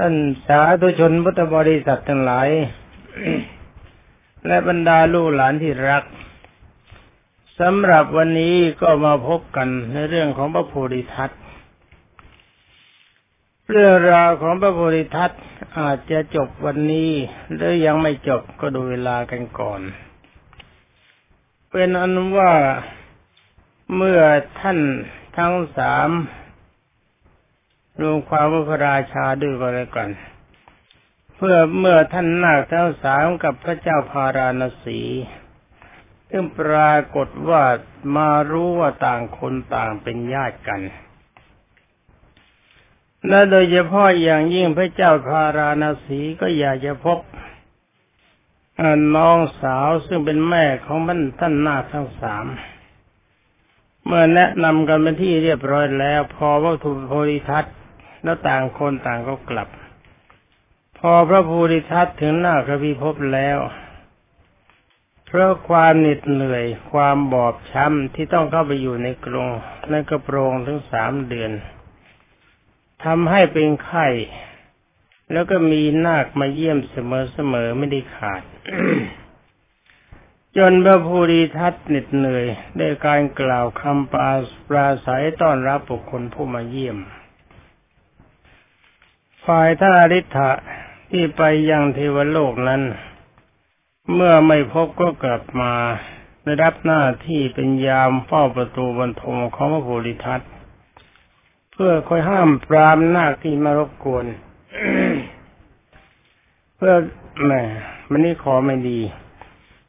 ท่านสาธุชนพุทธบริษัททั้งหลาย และบรรดาลูกหลานที่รักสำหรับวันนี้ก็มาพบกันในเรื่องของพระโพธิทัตเรื่องราวของพระโพธิทัตอาจจะจบวันนี้ หรือยังไม่จบก็ดูเวลากันก่อน เป็นอันว่าเมื่อท่านทั้งสาม รวมความว่าพระราชาด้วยก็แล้วกัน เพื่อเมื่อท่านนาคทั้งสามกับพระเจ้าพาราณสีซึ่งปรากฏว่ามารู้ว่าต่างคนต่างเป็นญาติกัน และโดยเฉพาะอย่างยิ่งพระเจ้าพาราณสีก็อยากจะพบน้องสาวซึ่งเป็นแม่ของมันท่านนาคทั้งสามเมื่อแนะนำกันเป็นที่เรียบร้อยแล้ว พอวัตถุโพธิทัต แล้วต่างคนต่างก็กลับ พอพระภูริทัตถึงหน้าพระพิภพแล้วเพราะความเหน็ดเหนื่อย ความบอบช้ำที่ต้องเข้าไปอยู่ในกรงในกระโปรงถึงสามเดือนทำให้เป็นไข้แล้วก็มีนาคมาเยี่ยมเสมอๆไม่ได้ขาด จนพระภูริทัตเหน็ดเหนื่อยได้การกล่าวคำปราปราศัยต้อนรับบุคคลผู้มาเยี่ยม ฝ่ายท่านอริ t ะที่ไปยังเทวโลกนั้น เมื่อไม่พบก็กลับมาได้รับหน้าที่เป็นยามเฝ้าประตูบรรทมของพระโพธิทัตเพื่อคอยห้ามปรามนาคที่มารบกวน เพื่อแหมมันนี่ขอไม่ดี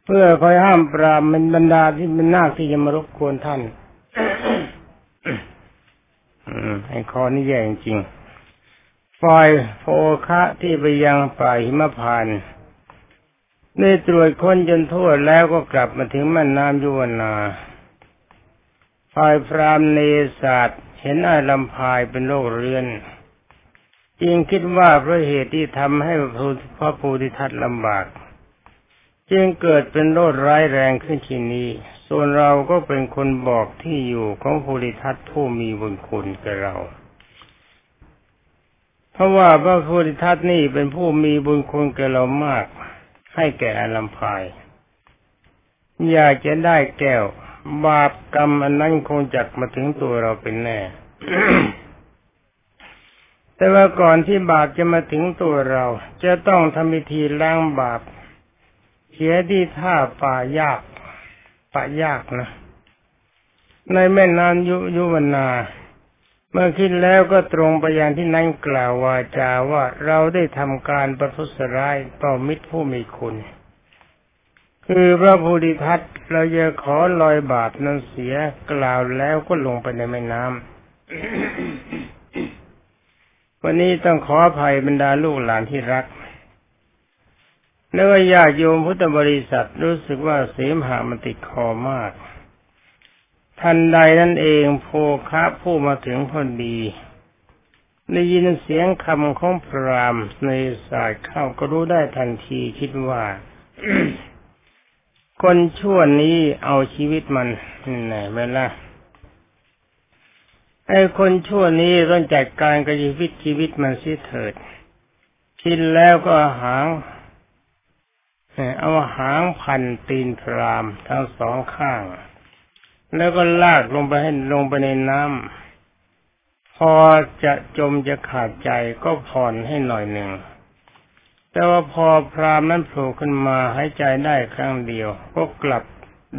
เพื่อคอยห้ามปรามมันบรรดาที่เป็นนาคที่จะมารบกวนท่านไอ้คอนี่แย่จริง ฝ่ายโฟคะที่ไปยังป่าหิมพานได้ตรวจค้นจนทั่วแล้วก็กลับมาถึงแม่น้ำยุวนา ฝ่ายพรามเนศาสตร์เห็นไอ้ลำพายเป็นโรคเรื้อนจึงคิดว่าเพราะเหตุที่ทำให้พระภูริทัตลำบาก จึงเกิดเป็นโรคร้ายแรงขึ้นที่นี้ ส่วนเราก็เป็นคนบอกที่อยู่ของภูริทัตผู้มีบุญคุณแก่เรา เพราะว่าพระโพธิทัตนี่เป็นผู้มีบุญคุณแก่เรามาก ให้แก่อลัมพาย อยากจะได้แก้ว บาปกรรมอันนั้นคงจักมาถึงตัวเราเป็นแน่ แต่ว่าก่อนที่บาปจะมาถึงตัวเรา จะต้องทำพิธีล้างบาปเขียที่ท่าป่ายากป่ายากนะ ในแม่น้ำยุยุวนา เมื่อคิดแล้วก็ตรงไปยังที่นั่นกล่าววาจาว่าเราได้ทำการประทุษร้ายต่อมิตรผู้มีคุณ คือพระภูริทัตเราจะขอลอยบาปนั้นเสียกล่าวแล้วก็ลงไปในแม่น้ำวันนี้ต้องขออภัยบรรดาลูกหลานที่รักแล้วก็ญาติโยมพุทธบริษัทรู้สึกว่าเสมหะมันติดคอมาก ทันใดนั่นเองโพคะผู้มาถึงพอดีได้ยินเสียงคำของพรามในสายเข้าก็รู้ได้ทันทีคิดว่า คนชั่วนี้เอาชีวิตมันไหนเวลาไอ้คนชั่วนี้ต้องจัดการกับชีวิตชีวิตมันสิเถิด คิดแล้วก็หางเอาหางพันตีนพรามทั้งสองข้าง แล้วก็ลากลงไปให้ลงไปในน้ำพอจะจมจะขาดใจก็ผ่อนให้หน่อยหนึ่งแต่ว่าพอพรามนั้นโผล่ขึ้นมาหายใจได้ครั้งเดียว ก็กลับ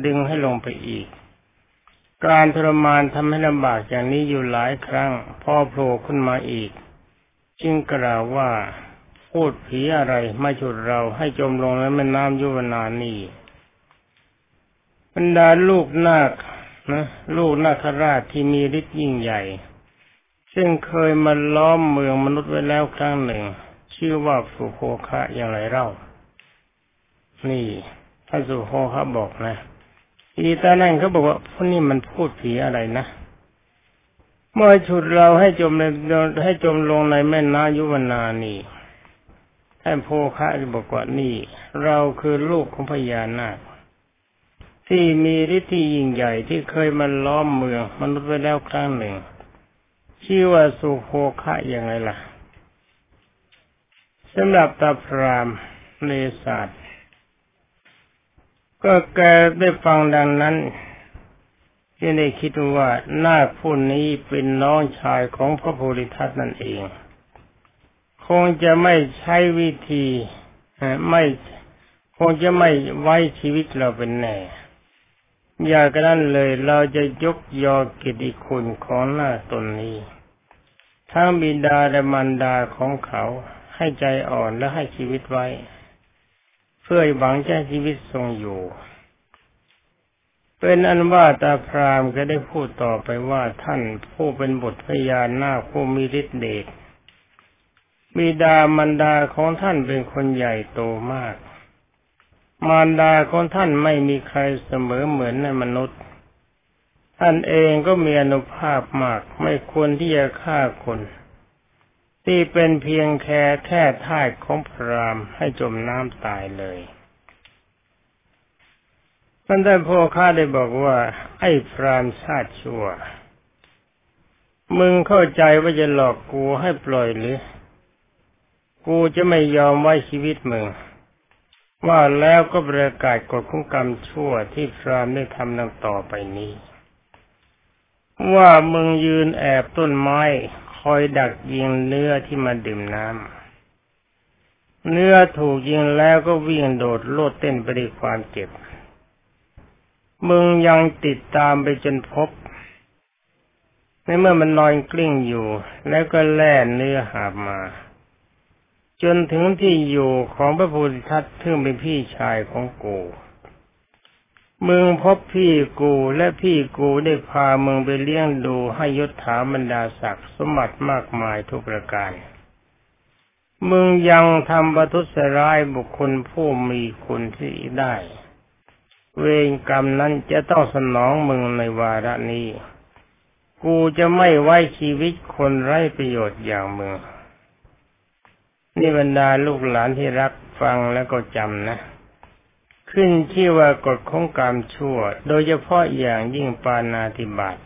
ดึงให้ลงไปอีก การทรมานทำให้ลำบากอย่างนี้อยู่หลายครั้ง พอโผล่ขึ้นมาอีก จึงกล่าวว่าพูดผีอะไรไม่ฉุดเราให้จมลงในแม่น้ำยุวนานีบรรดาลูกนาค นะลูกนาคราชที่มีฤทธิ์ยิ่งใหญ่ ซึ่งเคยมาล้อมเมืองมนุษย์ไว้แล้วครั้งหนึ่ง ชื่อว่าสุโคคะอย่างไรเล่า นี่ท่านสุโคคะบอกนะอีตานั่นเขาบอกว่าพวกนี้มันพูดผีอะไรนะเมื่อฉุดเราให้จมในให้จมลงในแม่น้ำยุวนานี่ท่านโพคะบอกว่านี่ เราคือลูกของพญานาค ที่มีฤทธิ์ยิ่งใหญ่ที่เคยมาล้อมเมืองมนุษย์ไว้แล้วครั้งหนึ่ง ชื่อว่าสุโภคะยังไงล่ะสำหรับตาพรามเลศาสตร์ก็แกได้ฟังดังนั้นที่ได้คิดว่านาคผู้นี้เป็นน้องชายของพระโพธิทัตนั่นเอง คงจะไม่ใช้วิธีไม่คงจะไม่ไว้ชีวิตเราเป็นแน่ อย่างนั้นเลยเราจะยกยอกิติคุณของหน้าตนนี้ ทั้งบิดาและมารดาของเขาให้ใจอ่อนและให้ชีวิตไว้ เพื่อหวังจะชีวิตทรงอยู่ เป็นอันว่าตาพรามก็ได้พูดต่อไปว่าท่านผู้เป็นบุตรพญานาผู้มีฤทธิ์เดชบิดามารดาของท่านเป็นคนใหญ่โตมาก มารดาของท่านไม่มีใครเสมอเหมือนในมนุษย์ ท่านเองก็มีอนุภาพมาก ไม่ควรที่จะฆ่าคน ที่เป็นเพียงแค่แค่ท่าสของพรามให้จมน้ำตายเลยท่านได้พ่อข้าได้บอกว่า ไอ้พรามชาติชั่ว มึงเข้าใจว่าจะหลอกกูให้ปล่อยหรือ กูจะไม่ยอมไว้ชีวิตมึง ว่าแล้วก็ประกาศกฎของกรรมชั่วที่พรามได้ทำดังต่อไปนี้ ว่ามึงยืนแอบต้นไม้ คอยดักยิงเนื้อที่มาดื่มน้ำเนื้อถูกยิงแล้วก็วิ่งโดดโลดเต้นไปด้วยความเจ็บ มึงยังติดตามไปจนพบ ในเมื่อมันนอนกลิ้งอยู่ แล้วก็แล่เนื้อหาบมา จนถึงที่อยู่ของพระโพธิทัตซึ่งเป็นพี่ชายของกูมึงพบพี่กูและพี่กูได้พามึงไปเลี้ยงดูให้ยศถาบรรดาศักดิ์สมบัติมากมายทุกประการ มึงยังทำประทุษร้ายบุคคลผู้มีคุณที่ได้ เวรกรรมนั้นจะต้องสนองมึงในวาระนี้ กูจะไม่ไว้ชีวิตคนไร้ประโยชน์อย่างมึง นี่บรรดาลูกหลานที่รักฟังแล้วก็จำนะ ขึ้นชื่อว่ากฎของกรรมชั่ว โดยเฉพาะอย่างยิ่งปานาติบาต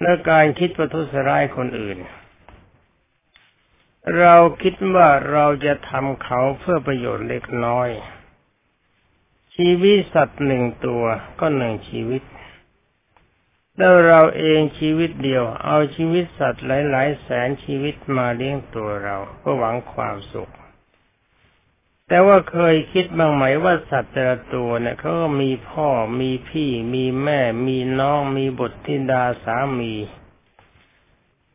และการคิดประทุษร้ายคนอื่น เราคิดว่าเราจะทำเขาเพื่อประโยชน์เล็กน้อย ชีวิตสัตว์หนึ่งตัวก็หนึ่งชีวิต แล้วเราเองชีวิตเดียว เอาชีวิตสัตว์หลาย ๆ แสนชีวิตมาเลี้ยงตัวเราเพื่อหวังความสุข แต่ว่าเคยคิดบ้างไหมว่าสัตว์แต่ละตัวเนี่ยเขาก็มีพ่อมีพี่ มีแม่ มีน้อง มีบุตรธิดาสามี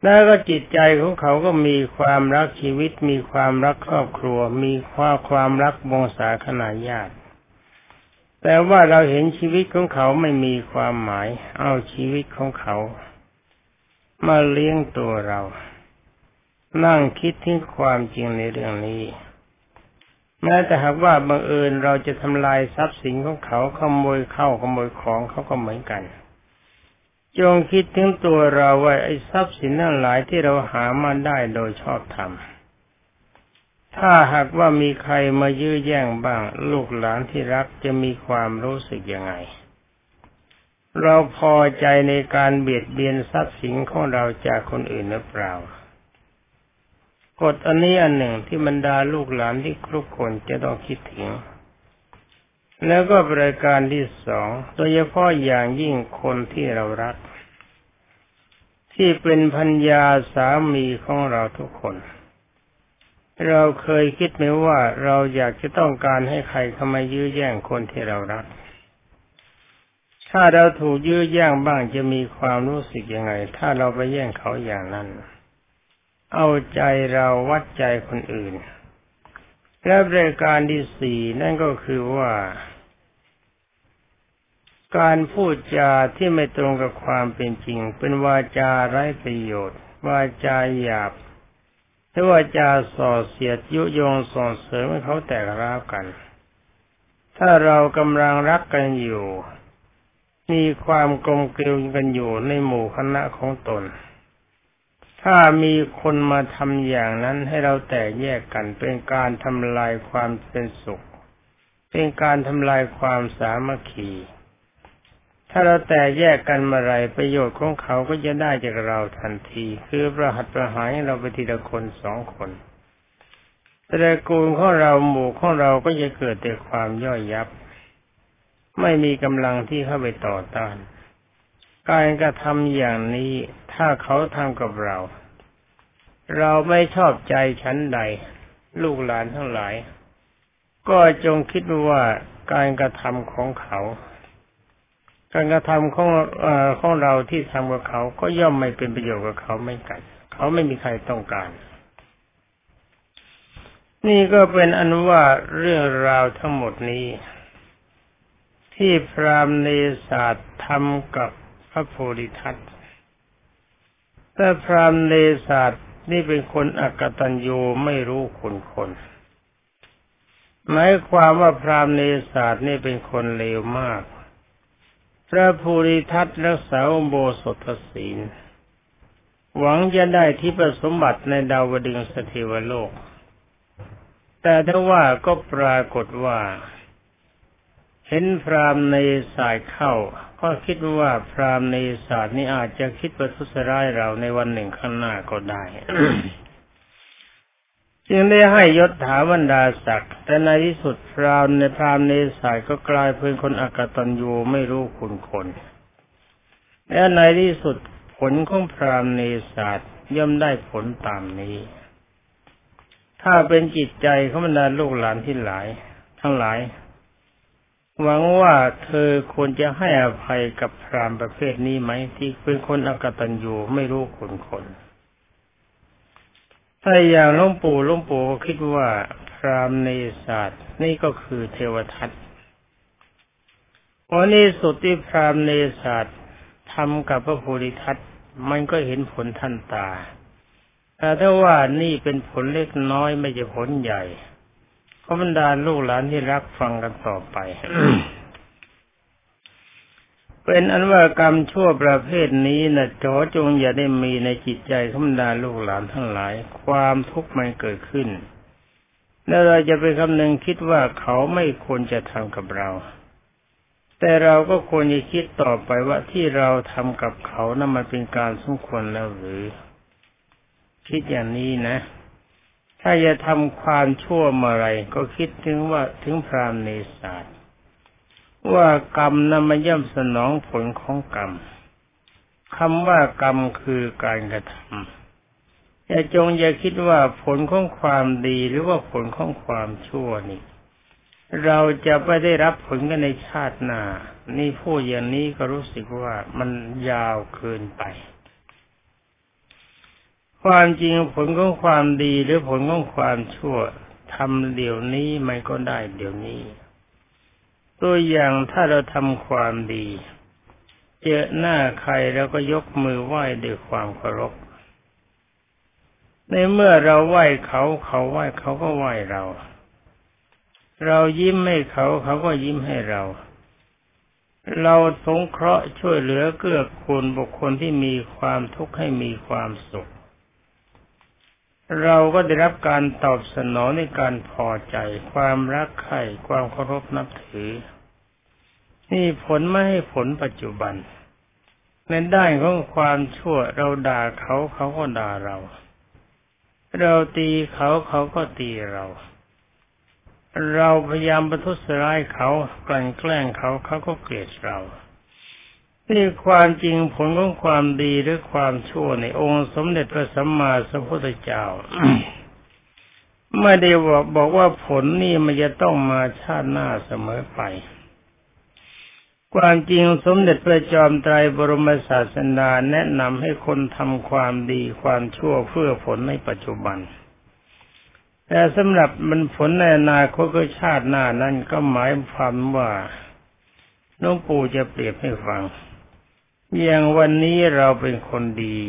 แล้วก็จิตใจของเขาก็มีความรักชีวิต มีความรักครอบครัว มีความความรักวงศาคณาญาติ แต่ว่าเราเห็นชีวิตของเขาไม่มีความหมาย เอาชีวิตของเขา มาเลี้ยงตัวเรา นั่งคิดถึงความจริงในเรื่องนี้ แม้แต่หากว่าบังเอิญเราจะทำลายทรัพย์สินของเขาขโมยเข้าขโมยของเขาก็เหมือนกัน จงคิดถึงตัวเราว่าไอ้ทรัพย์สินทั้งหลายที่เราหามาได้โดยชอบธรรม ถ้าหากว่ามีใครมายื้อแย่งบ้าง ลูกหลานที่รักจะมีความรู้สึกยังไง เราพอใจในการเบียดเบียนทรัพย์สินของเราจากคนอื่นหรือเปล่ากฎอันนี้อันหนึ่งที่บรรดาลูกหลานที่ครุกคนจะต้องคิดถึง แล้วก็บริการที่สองโดยเฉพาะอย่างยิ่งคนที่เรารัก ที่เป็นพัญญาสามีของเราทุกคน เราเคยคิดไหมว่าเราอยากจะต้องการให้ใครเข้ามายื้อแย่งคนที่เรารัก ถ้าเราถูกยื้อแย่งบ้างจะมีความรู้สึกยังไง ถ้าเราไปแย่งเขาอย่างนั้น เอาใจเราวัดใจคนอื่น และบริการที่สี่นั่นก็คือว่า การพูดจาที่ไม่ตรงกับความเป็นจริง เป็นวาจาไร้ประโยชน์ วาจาหยาบ ถ้าว่าจะส่อเสียดยุยงส่งเสริมให้เขาแตกร้าวกัน ถ้าเรากำลังรักกันอยู่ มีความกลมเกลียวกันอยู่ในหมู่คณะของตน ถ้ามีคนมาทำอย่างนั้นให้เราแตกแยกกันเป็นการทำลายความเป็นสุข เป็นการทำลายความสามัคคี ถ้าเราแต่แยกกันเมื่อไรประโยชน์ของเขาก็จะได้จากเราทันที คือประหัตประหารเราไปทีละคนสองคนตระกูลของเราหมู่ของเราก็จะเกิดแต่ความย่อยยับ ไม่มีกำลังที่เข้าไปต่อต้าน การกระทำอย่างนี้ ถ้าเขาทำกับเรา เราไม่ชอบใจชั้นใด ลูกหลานทั้งหลาย ก็จงคิดว่าการกระทำของเขา การกระทำของอของเราที่ทำกับเขาก็ย่อมไม่เป็นประโยชน์กับเขาไม่กัน เขาไม่มีใครต้องการ นี่ก็เป็นอนุว่าเรื่องราวทั้งหมดนี้ ที่พรามเนศาสตร์ทำกับพระโพธิทัตแต่พรามเนศาสตร์นี่เป็นคนอกตัญญูไม่รู้คุณคนหมายความว่าพรามเนศาสตร์นี่เป็นคนเลวมาก พระภูริทัตรักษาโบสถศีล หวังจะได้ที่ประสมบัติในดาวดึงสถิวโลก แต่ถ้าว่าก็ปรากฏว่า เห็นพรามในสายเข้า ก็คิดว่าพรามในศาสตร์นี้อาจจะคิดประทุษร้ายเราในวันหนึ่งข้างหน้าก็ได้ จึงได้ให้ยศถาบรรดาศักดิ์แต่ในที่สุดพรามในพรามในสายก็กลายเป็นคนอกตัญญูไม่รู้คุณคน และในที่สุดผลของพรามในศาสย่อมได้ผลตามนี้ ถ้าเป็นจิตใจเขาบรรดาลูกหลานที่หลาย ทั้งหลาย หวังว่าเธอควรจะให้อภัยกับพรามประเภทนี้ไหมที่เป็นคนอกตัญญูไม่รู้คนคน ถ้าอย่างลวงปู่ลวงปู่ก็คิดว่าพรามในศาสตร์นี่ก็คือเทวทัตวันนี้สุดที่พรามในศาสตร์ทำกับพระโพธิทัตมันก็เห็นผลท่านตา แต่ถ้าว่านี่เป็นผลเล็กน้อยไม่ใช่ผลใหญ่ขบรรดาลูกหลานที่รักฟังกันต่อไป เป็นอันว่ากรรมชั่วประเภทนี้นะจอจงอย่าได้มีในจิตใจขบรรดาลูกหลานทั้งหลาย ความทุกข์มันเกิดขึ้น แล้วเราจะไปคำนึงคิดว่าเขาไม่ควรจะทำกับเรา แต่เราก็ควรจะคิดต่อไปว่าที่เราทำกับเขานะั้นมันเป็นการสมควรแล้วหรือ คิดอย่างนี้นะ ถ้าจะทำความชั่วมาไรก็คิดถึงว่าถึงพรามเนศาสตร์ ว่ากรรมนั้นมันย่อมสนองผลของกรรมคำว่ากรรมคือการกระทำอย่าจงอย่าคิดว่าผลของความดีหรือว่าผลของความชั่วนี่ เราจะไม่ได้รับผลกันในชาติหน้า นี่พูดอย่างนี้ก็รู้สึกว่ามันยาวเกินไป ความจริงผลของความดีหรือผลของความชั่วทำเดี๋ยวนี้มันก็ได้เดี๋ยวนี้ ตัวอย่างถ้าเราทำความดี เจอหน้าใครแล้วก็ยกมือไหว้ด้วยความเคารพ ในเมื่อเราไหว้เขาเขาไหว้เขาก็ไหว้เรา เรายิ้มให้เขาเขาก็ยิ้มให้เรา เราสงเคราะห์ช่วยเหลือเกื้อกูลบุคคลที่มีความทุกข์ให้มีความสุข เราก็ได้รับการตอบสนองในการพอใจ ความรักใคร่ความเคารพนับถือ นี่ผลไม่ให้ผลปัจจุบัน ในด้านของความชั่วเราด่าเขาเขาก็ด่าเรา เราตีเขาเขาก็ตีเรา เราพยายามประทุษร้ายเขากลั่นแกล้งเขาเขาก็เกลียดเรานี่ความจริงผลของความดีหรือความชั่วในองค์สมเด็จพระสัมมาสัมพุทธเจ้าไม่ได้บอกบอกว่าผลนี่มันจะต้องมาชาติหน้าเสมอไป ความจริงสมเด็จพระจอมไตรบรมศาสนาแนะนำให้คนทำความดีความชั่วเพื่อผลในปัจจุบัน แต่สำหรับมันผลในอนาคตก็ชาติหน้านั้นก็หมายความว่าหลวงปู่จะเปรียบให้ฟัง อย่างวันนี้เราเป็นคนดี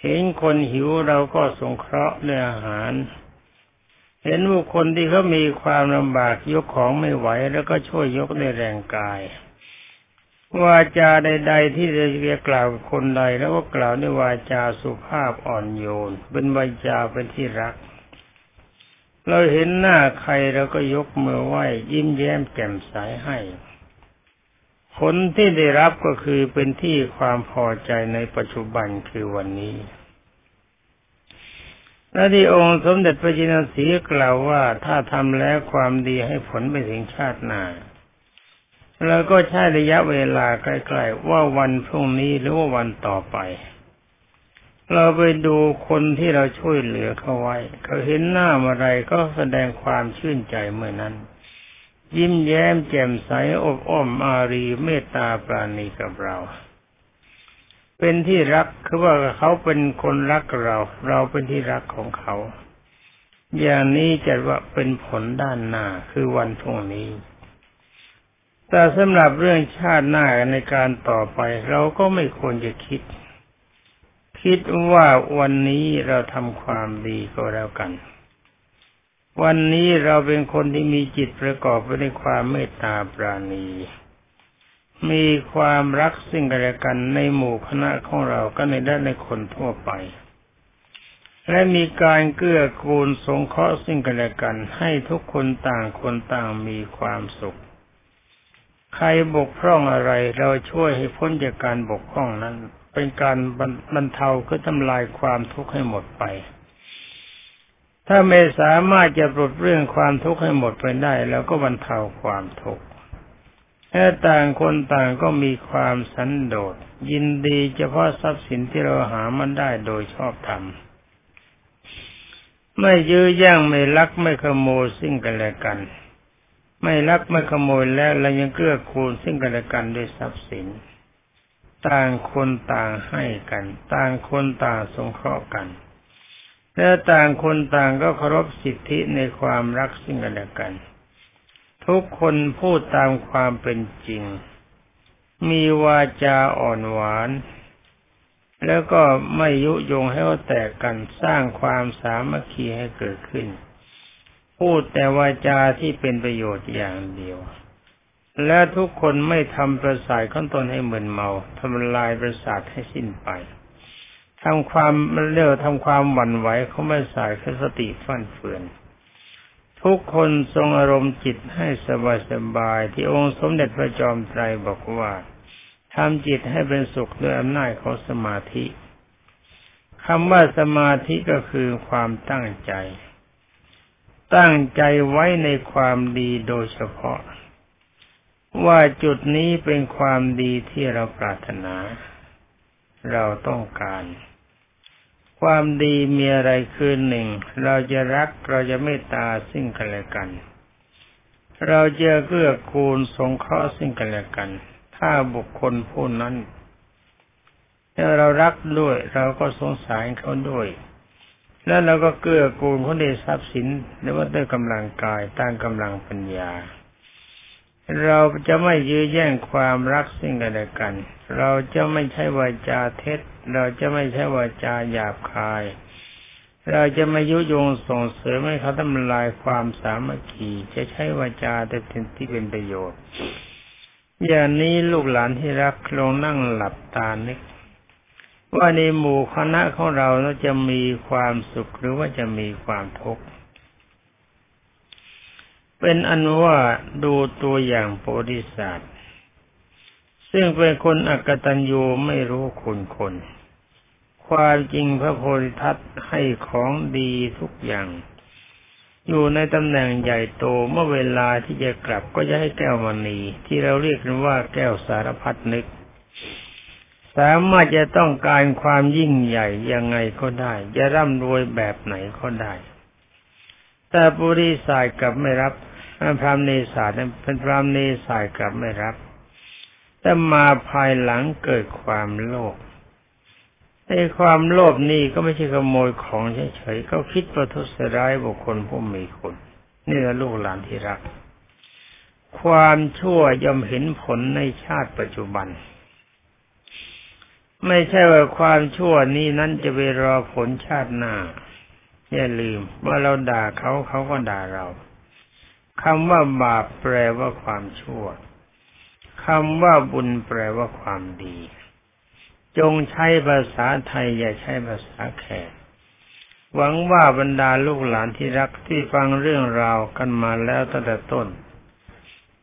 เห็นคนหิวเราก็สงเคราะห์ด้วยอาหาร เห็นบุคคลที่เขามีความลำบากยกของไม่ไหว แล้วก็ช่วยยกในแรงกายวาจาใด ๆ ที่จะเรียกล่าวคนใด แล้วก็กล่าวด้วยวาจาสุภาพอ่อนโยน เป็นวาจาเป็นที่รัก เราเห็นหน้าใครเราก็ยกมือไหว้ยิ้มแย้มแจ่มใสให้ ผลที่ได้รับก็คือเป็นที่ความพอใจในปัจจุบันคือวันนี้ และที่องค์สมเด็จพระจินสีกล่าวว่าถ้าทำแล้วความดีให้ผลไปถึงชาติหน้าแล้วก็ใช้ระยะเวลาใกล้ๆว่าวันพรุ่งนี้หรือว่าวันต่อไป เราไปดูคนที่เราช่วยเหลือเขาไว้ เขาเห็นหน้าอะไรก็แสดงความชื่นใจเมื่อนั้น ยิ้มแย้มแจ่มใสอบอ้อมอารีเมตตาปราณีกับเรา เป็นที่รักคือว่าเขาเป็นคนรักเรา เราเป็นที่รักของเขา อย่างนี้จะว่าเป็นผลด้านหน้าคือวันพรุ่งนี้ แต่สำหรับเรื่องชาติหน้าในการต่อไป เราก็ไม่ควรจะคิด คิดว่าวันนี้เราทำความดีก็แล้วกัน วันนี้เราเป็นคนที่มีจิตประกอบไปด้วยความเมตตาปราณี มีความรักซึ่งกันและกันในหมู่คณะของเราก็ในด้านในคนทั่วไป และมีการเกื้อกูลสงเคราะห์ซึ่งกันและกัน ให้ทุกคนต่างคนต่างมีความสุข ใครบกพร่องอะไรเราช่วยให้พ้นจากการบกพร่องนั้น เป็นการบรรเทาก็ทำลายความทุกข์ให้หมดไป ถ้าไม่สามารถจะปลดเรื่องความทุกข์ให้หมดไปได้ แล้วก็บรรเทาความทุกข์ ถ้าต่างคนต่างก็มีความสันโดษยินดีเฉพาะทรัพย์สินที่เราหามันได้โดยชอบธรรมไม่ยื้อแย่งไม่ลักไม่ขโมยสิ่งกันและกัน ไม่ลักไม่ขโมยแล้วและยังเกื้อกูลซึ่งกันและกันด้วยทรัพย์สิน ต่างคนต่างให้กัน ต่างคนต่างสงเคราะห์กันและต่างคนต่างก็เคารพสิทธิในความรักซึ่งกันและกัน ทุกคนพูดตามความเป็นจริง มีวาจาอ่อนหวาน แล้วก็ไม่ยุยงให้เขาแตกกันสร้างความสามัคคีให้เกิดขึ้น พูดแต่วาจาที่เป็นประโยชน์อย่างเดียว และทุกคนไม่ทำประสาทขั้นตนให้เหมือนเมาทำลายประสาทให้สิ้นไปทำความเรียกทำความหวั่นไหวเขาไม่สายคือสติฟั่นเฟือน ทุกคนทรงอารมณ์จิตให้สบายสบายที่องค์สมเด็จพระจอมไตรบอกว่าทำจิตให้เป็นสุขด้วยอำนาจของสมาธิคำว่าสมาธิก็คือความตั้งใจ ตั้งใจไว้ในความดีโดยเฉพาะ ว่าจุดนี้เป็นความดีที่เราปรารถนา เราต้องการ ความดีมีอะไรคือหนึ่ง เราจะรักเราจะเมตตาซึ่งกันและกัน เราจะเกื้อกูลสงเคราะห์ซึ่งกันและกัน ถ้าบุคคลผู้นั้นถ้าเรารักด้วย เราก็สงสารเขาด้วย แล้วเราก็เกื้อกูลเขาได้ทรัพย์สินหรือว่าด้วยกำลังกายตั้งกำลังปัญญา เราจะไม่ยื้อแย่งความรักซึ่งกันและกัน เราจะไม่ใช่วาจาเท็จ เราจะไม่ใช่วาจาหยาบคาย เราจะไม่ยุยงส่งเสริมให้เขาทำลายความสามัคคี จะใช้วาจาแต่เป็นที่เป็นประโยชน์ อย่างนี้ลูกหลานที่รักลงนั่งหลับตานึก ว่าในหมู่คณะของเราจะมีความสุขหรือว่าจะมีความทุกข์ เป็นอันว่าดูตัวอย่างโพธิสัตว์ซึ่งเป็นคนอักตัญญูไม่รู้คุณคน ความจริงพระโพธิทัตให้ของดีทุกอย่าง อยู่ในตำแหน่งใหญ่โตเมื่อเวลาที่จะกลับก็จะให้แก้วมณีที่เราเรียกกันว่าแก้วสารพัดนึก สามารถจะต้องการความยิ่งใหญ่ยังไงก็ได้ จะร่ำรวยแบบไหนก็ได้แต่ปุริสายกลับไม่รับ พรามเนศาสเป็นพรามเนศายกลับไม่รับ แต่มาภายหลังเกิดความโลภไอ้ความโลภนี่ก็ไม่ใช่ขโมยของเฉยๆก็คิดประทุษร้ายบุคคลผู้มีคนนี่แหละลูกหลานที่รัก ความชั่วย่อมเห็นผลในชาติปัจจุบัน ไม่ใช่ว่าความชั่วนี้นั้นจะไปรอผลชาติหน้าอย่าลืมว่าเราด่าเขาเขาก็ด่าเรา คำว่าบาปแปลว่าความชั่วคำว่าบุญแปลว่าความดี จงใช้ภาษาไทยอย่าใช้ภาษาแขกหวังว่าบรรดาลูกหลานที่รักที่ฟังเรื่องราวกันมาแล้วตั้งแต่ต้น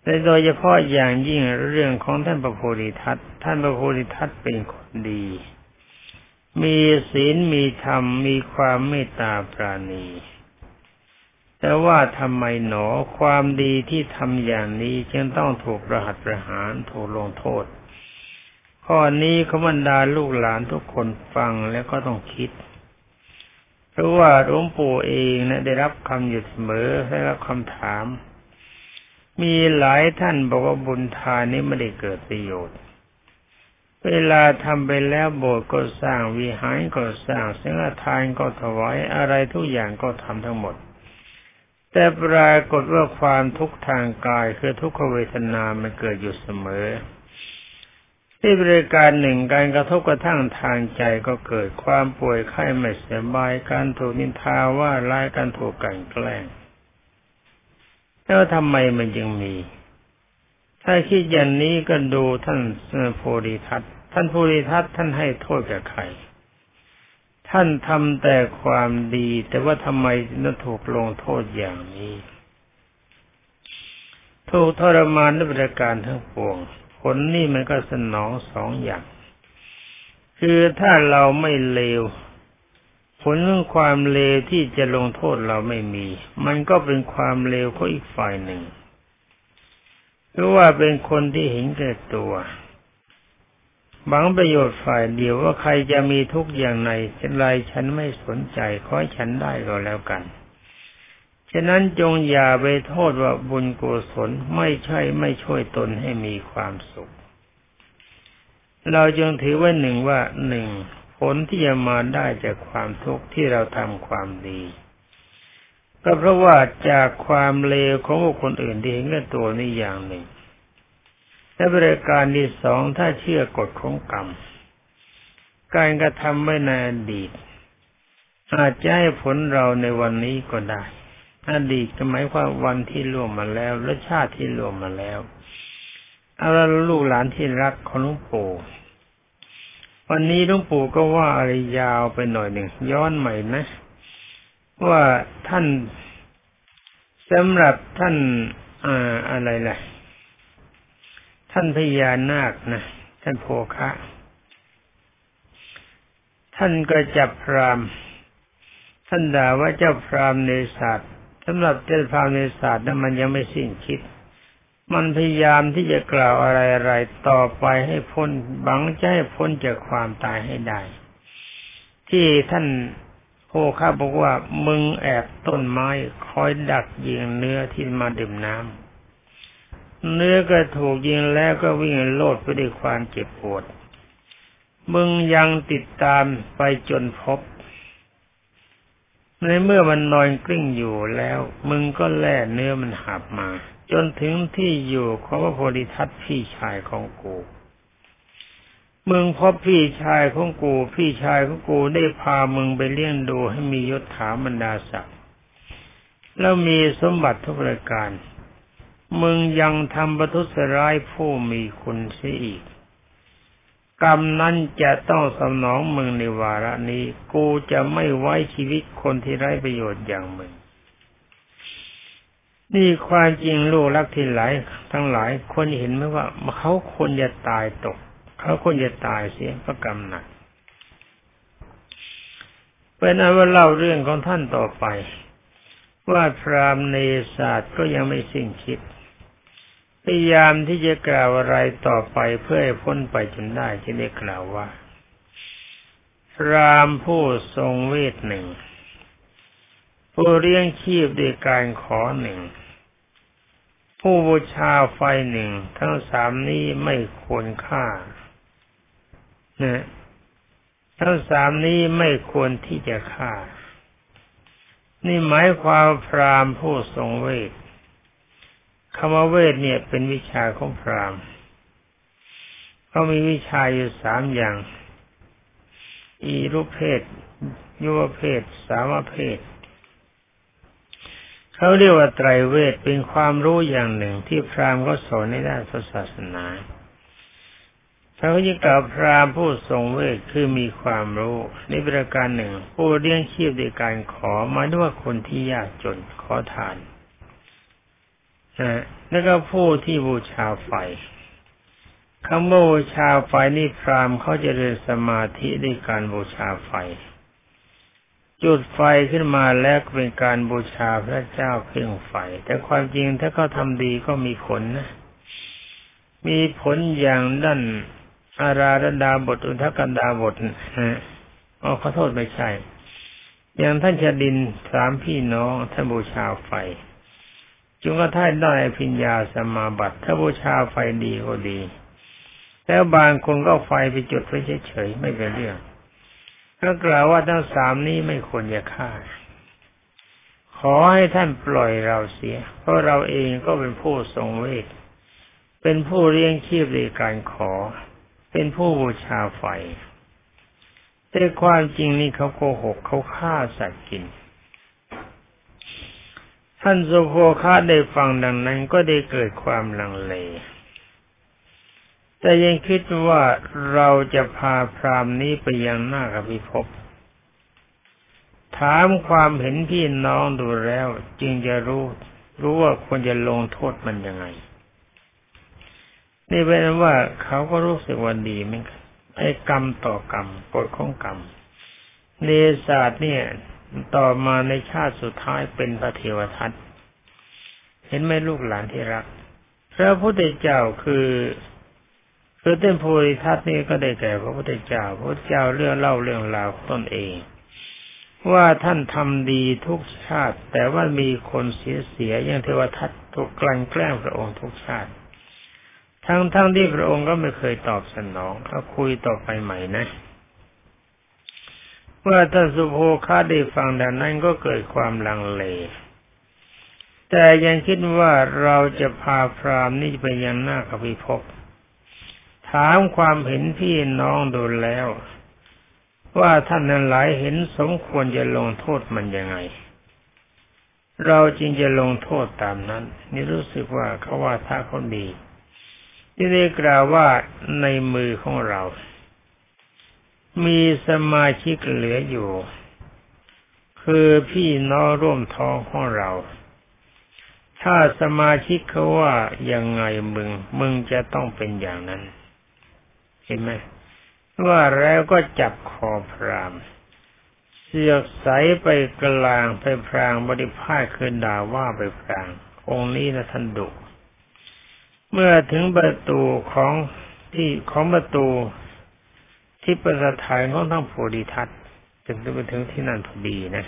แต่โดยเฉพาะอย่างยิ่งเรื่องของท่านพระโพธิทัตท่านพระโพธิทัตเป็นคนดี มีศีลมีธรรมมีความเมตตาปราณี แต่ว่าทำไมหนอความดีที่ทำอย่างนี้จึงต้องถูกประหัตประหารถูกลงโทษ ข้อนี้ขบรรดาลูกหลานทุกคนฟังแล้วก็ต้องคิด เพราะว่าหลวงปู่เองนะได้รับคำหยุดเสมอได้รับคำถาม มีหลายท่านบอกว่าบุญทานนี้ไม่ได้เกิดประโยชน์เวลาทำไปแล้วโบสถ์ก็สร้างวิหารก็สร้างสังฆทานก็ถวายอะไรทุกอย่างก็ทำทั้งหมด แต่ปรากฏว่าความทุกข์ทางกายคือทุกขเวทนามันเกิดอยู่เสมอ ที่บริการหนึ่งการกระทบกระทั่งทางใจก็เกิดความป่วยไข้ไม่สบายการถูกนินทาว่าร้ายการถูกกันแกล้งแล้วทำไมมันยังมี ถ้าคิดอย่างนี้ก็ดูท่านโพธิทัตท่านโพธิทัตท่านให้โทษแกับใคร ท่านทำแต่ความดี แต่ว่าทำไมต้องถูกลงโทษอย่างนี้ ถูกทรมานด้วยประการทั้งปวง ผลนี่มันก็สนองสองอย่าง คือถ้าเราไม่เลว ผลของความเลวที่จะลงโทษเราไม่มี มันก็เป็นความเลวของอีกฝ่ายหนึ่งหรือว่าเป็นคนที่เห็นแก่ตัว หวังประโยชน์ฝ่ายเดียวว่าใครจะมีทุกอย่างไรเช่นไรฉันไม่สนใจขอให้ฉันได้ก็แล้วกัน ฉะนั้นจงอย่าไปโทษว่าบุญกุศลไม่ใช่ไม่ช่วยตนให้มีความสุข เราจึงถือว่าหนึ่งว่าหนึ่งผลที่จะมาได้จากความทุกข์ที่เราทำความดี ก็เพราะว่าจากความเลวของบุคคลอื่นที่เห็นแก่ตัวนี่อย่างหนึ่ง และบริการที่สองถ้าเชื่อกฎของกรรม การกระทำไว้ในอดีต อาจจะให้ผลเราในวันนี้ก็ได้ อดีตก็หมายความวันที่ล่วงมาแล้วและชาติที่ล่วงมาแล้วเอาละลูกหลานที่รักของหลวงปู่วันนี้หลวงปู่ก็ว่าอะไรยาวไปหน่อยหนึ่งย้อนใหม่นะ ว่าท่านสำหรับท่านอ่าอะไรล่ะ ท่านพญานาคนะท่านโพคะ ท่านก็จับพรามท่านด่าว่าเจ้าพรามในศาสตร์สำหรับเจ้าพรามในศาสตร์นั้นมันยังไม่สิ้นคิด มันพยายามที่จะกล่าวอะไรอะไรต่อไปให้พ้นบังจะให้พ้นจากความตายให้ได้ ที่ท่านโอ้ข้าบอกว่ามึงแอบต้นไม้คอยดักยิงเนื้อที่มาดื่มน้ำ เนื้อก็ถูกยิงแล้วก็วิ่งโลดไปด้วยความเจ็บปวด มึงยังติดตามไปจนพบ ในเมื่อมันนอนกลิ้งอยู่แล้ว มึงก็แล่เนื้อมันหับมา จนถึงที่อยู่ของพระโพธิทัตพี่ชายของกูมึงพบพี่ชายของกู พี่ชายของกูได้พามึงไปเลี้ยงดูให้มียศถาบรรดาศักดิ์แล้วมีสมบัติทุกประการ มึงยังทำประทุษร้ายผู้มีคุณเสียอีก กรรมนั้นจะต้องสนองมึงในวาระนี้ กูจะไม่ไว้ชีวิตคนที่ไร้ประโยชน์อย่างมึง นี่ความจริงลูกรักที่หลายทั้งหลายคนเห็นไหมว่าเขาควรจะตายตก เขาควรจะตายเสียเพราะกรรมหนักเป็นอันว่าเล่าเรื่องของท่านต่อไป ว่าพรามในศาสตร์ก็ยังไม่สิ้นคิด พยายามที่จะกล่าวอะไรต่อไปเพื่อให้พ้นไปจนได้ที่ได้กล่าวว่าพรามผู้ทรงเวทหนึ่ง ผู้เลี้ยงชีพด้วยการขอหนึ่ง ผู้บูชาไฟหนึ่ง ทั้งสามนี้ไม่ควรค่านะทั้งสามนี้ไม่ควรที่จะฆ่า นี่หมายความพรามผู้ทรงเวท คำว่าเวทเนี่ยเป็นวิชาของพรามเขามีวิชาอยู่สามอย่าง อีรูปเพศ ยุวเพศ สามเพศ เขาเรียกว่าไตรเวทเป็นความรู้อย่างหนึ่งที่พรามก็สอนในด้านศาสนาพระพุทธเจ้าพราหมณ์ผู้ทรงเวทคือมีความรู้ในประการหนึ่ง ผู้เลี้ยงชีพโดยการขอมาด้วยคนที่ยากจนขอทาน นะแล้วก็ผู้ที่บูชาไฟคำว่าบูชาไฟนี่พรามเขาจะเรียนสมาธิด้วยการบูชาไฟ จุดไฟขึ้นมาแล้วเป็นการบูชาพระเจ้าเพ่องไฟ แต่ความจริงถ้าเขาทำดีก็มีผลนะ มีผลอย่างด้านอาราดดาบทอุทกันดาบทฮะอ๋อขอโทษไม่ใช่ อย่างท่านชดินสามพี่น้องท่านบูชาไฟ จุงกระท่านได้พิญญาสมาบัติ ถ้าบูชาไฟดีก็ดี แล้วบางคนก็ไฟไปจุดไว้เฉยๆไม่เป็นเรื่องก็กล่าวว่าทั้งสามนี้ไม่ควรจะฆ่า ขอให้ท่านปล่อยเราเสีย เพราะเราเองก็เป็นผู้ทรงเวท เป็นผู้เลี้ยงชีพในการขอ เป็นผู้บูชาไฟแต่ความจริงนี่เขาโกหกเขาฆ่าสัตว์กิน ท่านสุโภคาได้ฟังดังนั้นก็ได้เกิดความลังเล แต่ยังคิดว่าเราจะพาพรามนี้ไปยังหน้ากับพิภพถามความเห็นพี่น้องดูแล้ว จึงจะรู้รู้ว่าควรจะลงโทษมันยังไง นี่เป็นว่าเขาก็รู้สึกว่าดีเหมไอ้กรรมต่อกรรมกฎของกรรมเนศาสตร์เนี่ย ต่อมาในชาติสุดท้ายเป็นพระเทวทัตเห็นไหมลูกหลานที่รัก พระพุทธเจ้าคือคือเต้นโพธิทัตนี่ก็ได้แก่พระพุทธเจ้า พระพุทธเจ้าเรื่องเล่าเรื่องราวตนเอง ว่าท่านทำดีทุกชาติ แต่ว่ามีคนเสียเสียอย่างเทวทัตถูกกลั่นแกล้งพระองค์ทุกชาติ ทั้งทั้งที่พระองค์ก็ไม่เคยตอบสนองเอาคุยต่อไปใหม่นะ เมื่อท่านสุโภคาได้ฟังดังนั้นก็เกิดความลังเล แต่ยังคิดว่าเราจะพาพรามนี่ไปยังหน้ากับพิภพถามความเห็นพี่น้องดูแล้ว ว่าท่านนั้นหลายเห็นสมควรจะลงโทษมันยังไง เราจริงจะลงโทษตามนั้น นี่รู้สึกว่าเขาว่าถ้าเขาดีที่ได้กล่าวว่าในมือของเรา มีสมาชิกเหลืออยู่ คือพี่น้องร่วมท้องของเรา ถ้าสมาชิกเขาว่ายังไงมึง มึงจะต้องเป็นอย่างนั้น เห็นไหมว่าแล้วก็จับคอพรามเสียกใสไปกลางไปพรางบริพาทคืนด่าว่าไปพราง องค์นี้นะท่านดุเมื่อถึงประตูของที่ของประตู ที่ประสถานของทั้งโพธิทัตจึงไปถึงที่นั่นพอดีนะ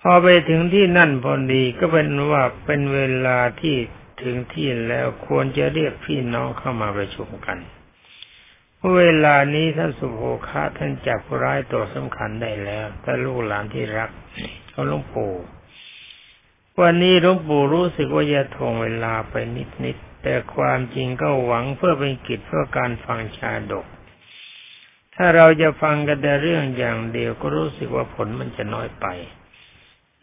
พอไปถึงที่นั่นพอดีก็เป็นว่าเป็นเวลาที่ถึงที่แล้วควรจะเรียกพี่น้องเข้ามาประชุมกันเวลานี้ท่านสุโภคาท่านจับร้ายตัวสำคัญได้แล้วถ้าลูกหลานที่รักเขาหลวงปู่วันนี้หลวงปู่รู้สึกว่าจะทวงเวลาไปนิดๆ แต่ความจริงก็หวังเพื่อเป็นกิจเพื่อการฟังชาดก ถ้าเราจะฟังกันแต่เรื่องอย่างเดียวก็รู้สึกว่าผลมันจะน้อยไป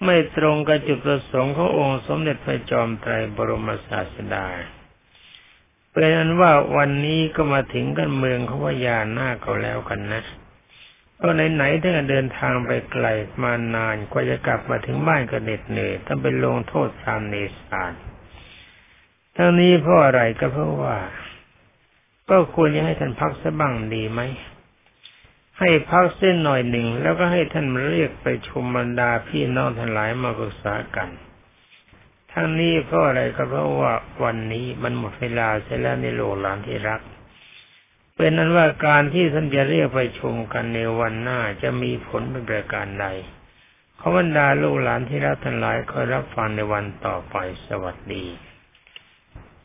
ไม่ตรงกับจุดประสงค์ขององค์สมเด็จพระจอมไตรบรมศาสดาเป็นนั้นว่าวันนี้ก็มาถึงกันเมืองเขาว่ายาหน้าเขาแล้วกันนะเพราะไหนๆถ้าเดินทางไปไกลมานานกว่าจะกลับมาถึงบ้านก็เหน็ดเหนื่อยต้องไปลงโทษตามเนสาน ทั้งนี้เพราะอะไรก็เพราะว่า ก็ควรจะให้ท่านพักสักบ้างดีไหมให้พักเส้นหน่อยหนึ่งแล้วก็ให้ท่านมาเรียกไปชมบรรดาพี่น้องทั้งหลายมาปรึกษากัน ทั้งนี้เพราะอะไรก็เพราะว่าวันนี้มันหมดเวลาเสียแล้วในโลกหลานที่รัก เป็นนั้นว่าการที่ท่านจะเรียกไปชมกันในวันหน้าจะมีผลเป็นประการใดขอบรรดาลูกหลานที่รักทั้งหลายคอยรับฟังในวันต่อไปสวัสดี